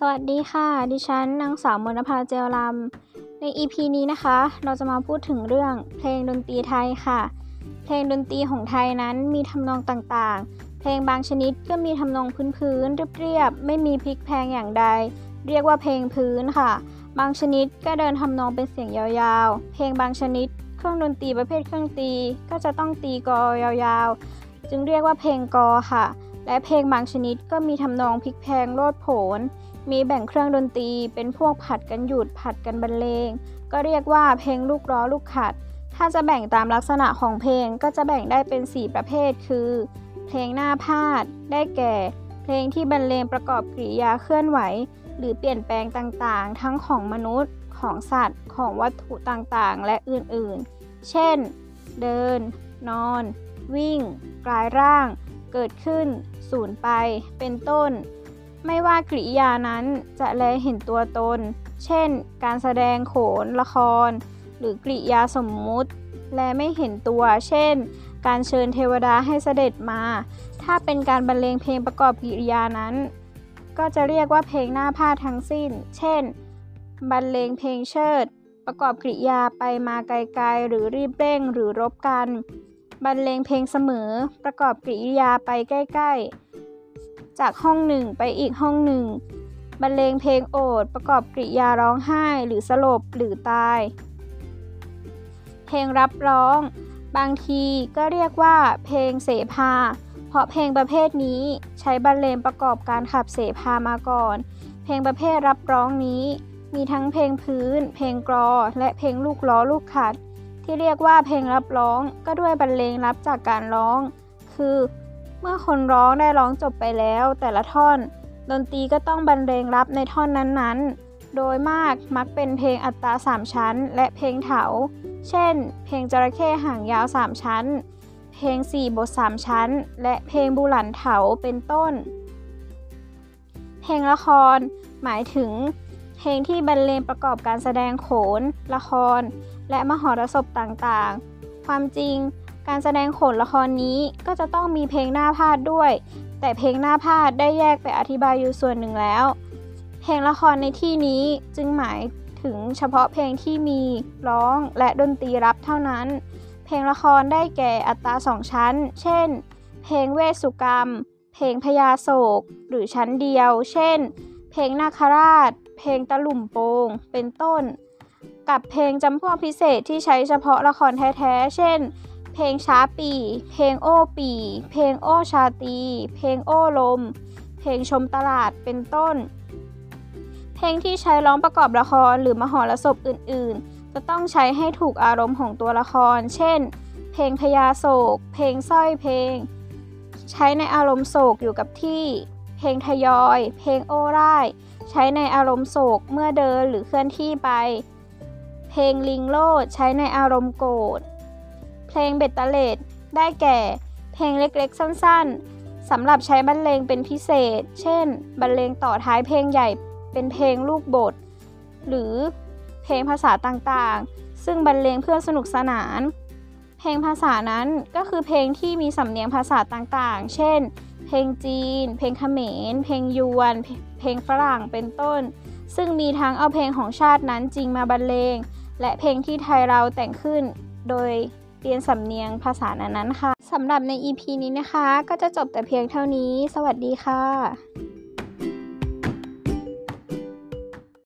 สวัสดีค่ะ ดิฉันนางสาวมนภาเจลลำใน EP นี้นะคะ เราจะมาพูดถึงเรื่องเพลงดนตรีไทยค่ะ เพลงดนตรีของไทยนั้นมีทำนองต่างๆ เพลงบางชนิดก็มีทำนองพื้นๆเรียบๆไม่มีพลิกแพงอย่างใด เรียกว่าเพลงพื้นค่ะ บางชนิดก็เดินทำนองเป็นเสียงยาวๆ เพลงบางชนิด เครื่องดนตรีประเภทเครื่องตีก็จะต้องตีกอยาวๆ จึงเรียกว่าเพลงกอค่ะ และเพลงบางชนิดก็มีทำนองพลิกแพงโลดโผน มีแบ่งเครื่องดนตรีเป็นพวกผัดกันหยุดผัดกันบรรเลง ก็เรียกว่าเพลงลูกร้อลูกขัด ถ้าจะแบ่งตามลักษณะของเพลงก็จะแบ่งได้เป็น 4 ประเภท คือ เพลงหน้าพาด ได้แก่ เพลงที่บรรเลงประกอบกริยาเคลื่อนไหว หรือเปลี่ยนแปลงต่างๆ ทั้งของมนุษย์ ของสัตว์ ของวัตถุต่างๆ และอื่นๆ เช่น เดิน นอน วิ่ง กลายร่าง เกิดขึ้น สูญไป เป็นต้น ไม่ว่ากริยานั้นจะแลเห็นตัวตน เช่น การแสดงโขน ละคร หรือกริยาสมมุติ และไม่เห็นตัว เช่น การเชิญเทวดาให้เสด็จมา ถ้าเป็นการบรรเลงเพลงประกอบกริยานั้น ก็จะเรียกว่าเพลงหน้าผ้าทั้งสิ้น เช่น บรรเลงเพลงเชิด ประกอบกริยาไปมาไกลๆ หรือรีบเร่งหรือรบกัน บรรเลงเพลงเสมอ ประกอบกริยาไปใกล้ ๆ จากห้องหนึ่งไปอีกห้องหนึ่ง บรรเลงเพลงโอดประกอบกริยาร้องไห้หรือสลบหรือตาย เพลงรับร้อง บางทีก็เรียกว่าเพลงเสภา เพราะเพลงประเภทนี้ใช้บรรเลงประกอบการขับเสภามาก่อน เพลงประเภทรับร้องนี้ มีทั้งเพลงพื้น เพลงกรอ และเพลงลูกล้อลูกขัด ที่เรียกว่าเพลงรับร้องก็ด้วยบรรเลงรับจากการร้อง คือ เมื่อคนร้องได้ร้องจบไปแล้วแต่ละท่อน ดนตรีก็ต้องบรรเลงรับในท่อนนั้นๆ โดยมากมักเป็นเพลงอัตราสามชั้น และเพลงเถา เช่น เพลงจระเข้หางยาวสามชั้น เพลงสี่บทสามชั้น และเพลงบุหลันเถาเป็นต้น เพลงละคร หมายถึง เพลงที่บรรเลงประกอบการแสดงโขน ละคร และมหรสพต่างๆ ความจริง การแสดงโขนละครนี้ก็จะต้องมีเพลงหน้าพาดด้วย แต่เพลงหน้าพาดได้แยกไปอธิบายอยู่ส่วนหนึ่งแล้ว เพลงละครในที่นี้จึงหมายถึงเฉพาะเพลงที่มีร้องและดนตรีรับเท่านั้น เพลงละครได้แก่อัตราสองชั้น เช่น เพลงเวสุกรรม เพลงพญาโศก หรือชั้นเดียว เช่น เพลงนาคราช เพลงตะลุ่มโปง เป็นต้น กับเพลงจำพวกพิเศษที่ใช้เฉพาะละครแท้ๆ เช่น เพลงช้าปี เพลงโอ้ปี เพลงโอ้ชาตี เพลงโอ้ลม เพลงชมตลาดเป็นต้น เพลงที่ใช้ร้องประกอบละครหรือมหรสพอื่น ๆ จะต้องใช้ให้ถูกอารมณ์ของตัวละคร เช่น เพลงพญาโศก เพลงสร้อยเพลง ใช้ในอารมณ์โศกอยู่กับที่ เพลงทยอย เพลงโอ้ร่าย ใช้ในอารมณ์โศกเมื่อเดินหรือเคลื่อนที่ไป เพลงลิงโลดใช้ในอารมณ์โกรธ ลงเบตเตเลดได้แก่ เพลงเล็กๆ สั้นๆสำหรับใช้บรรเลงเป็นพิเศษ เช่น บรรเลงต่อท้ายเพลงใหญ่เป็นเพลงลูกบท หรือเพลงภาษาต่างๆ ซึ่งบรรเลงเพื่อสนุกสนาน เพลงภาษานั้นก็คือเพลงที่มีสำเนียงภาษาต่างๆ เช่น เพลงจีน เพลงเขมร เพลงยวน เพลงฝรั่ง เป็นต้น ซึ่งมีทั้งเอาเพลงของชาตินั้นจริงมาบรรเลง และเพลงที่ไทยเราแต่งขึ้นโดย เรียนสำเนียงภาษานั้นๆค่ะสำหรับใน EP นี้นะคะ ก็จะจบแต่เพียงเท่านี้ สวัสดีค่ะ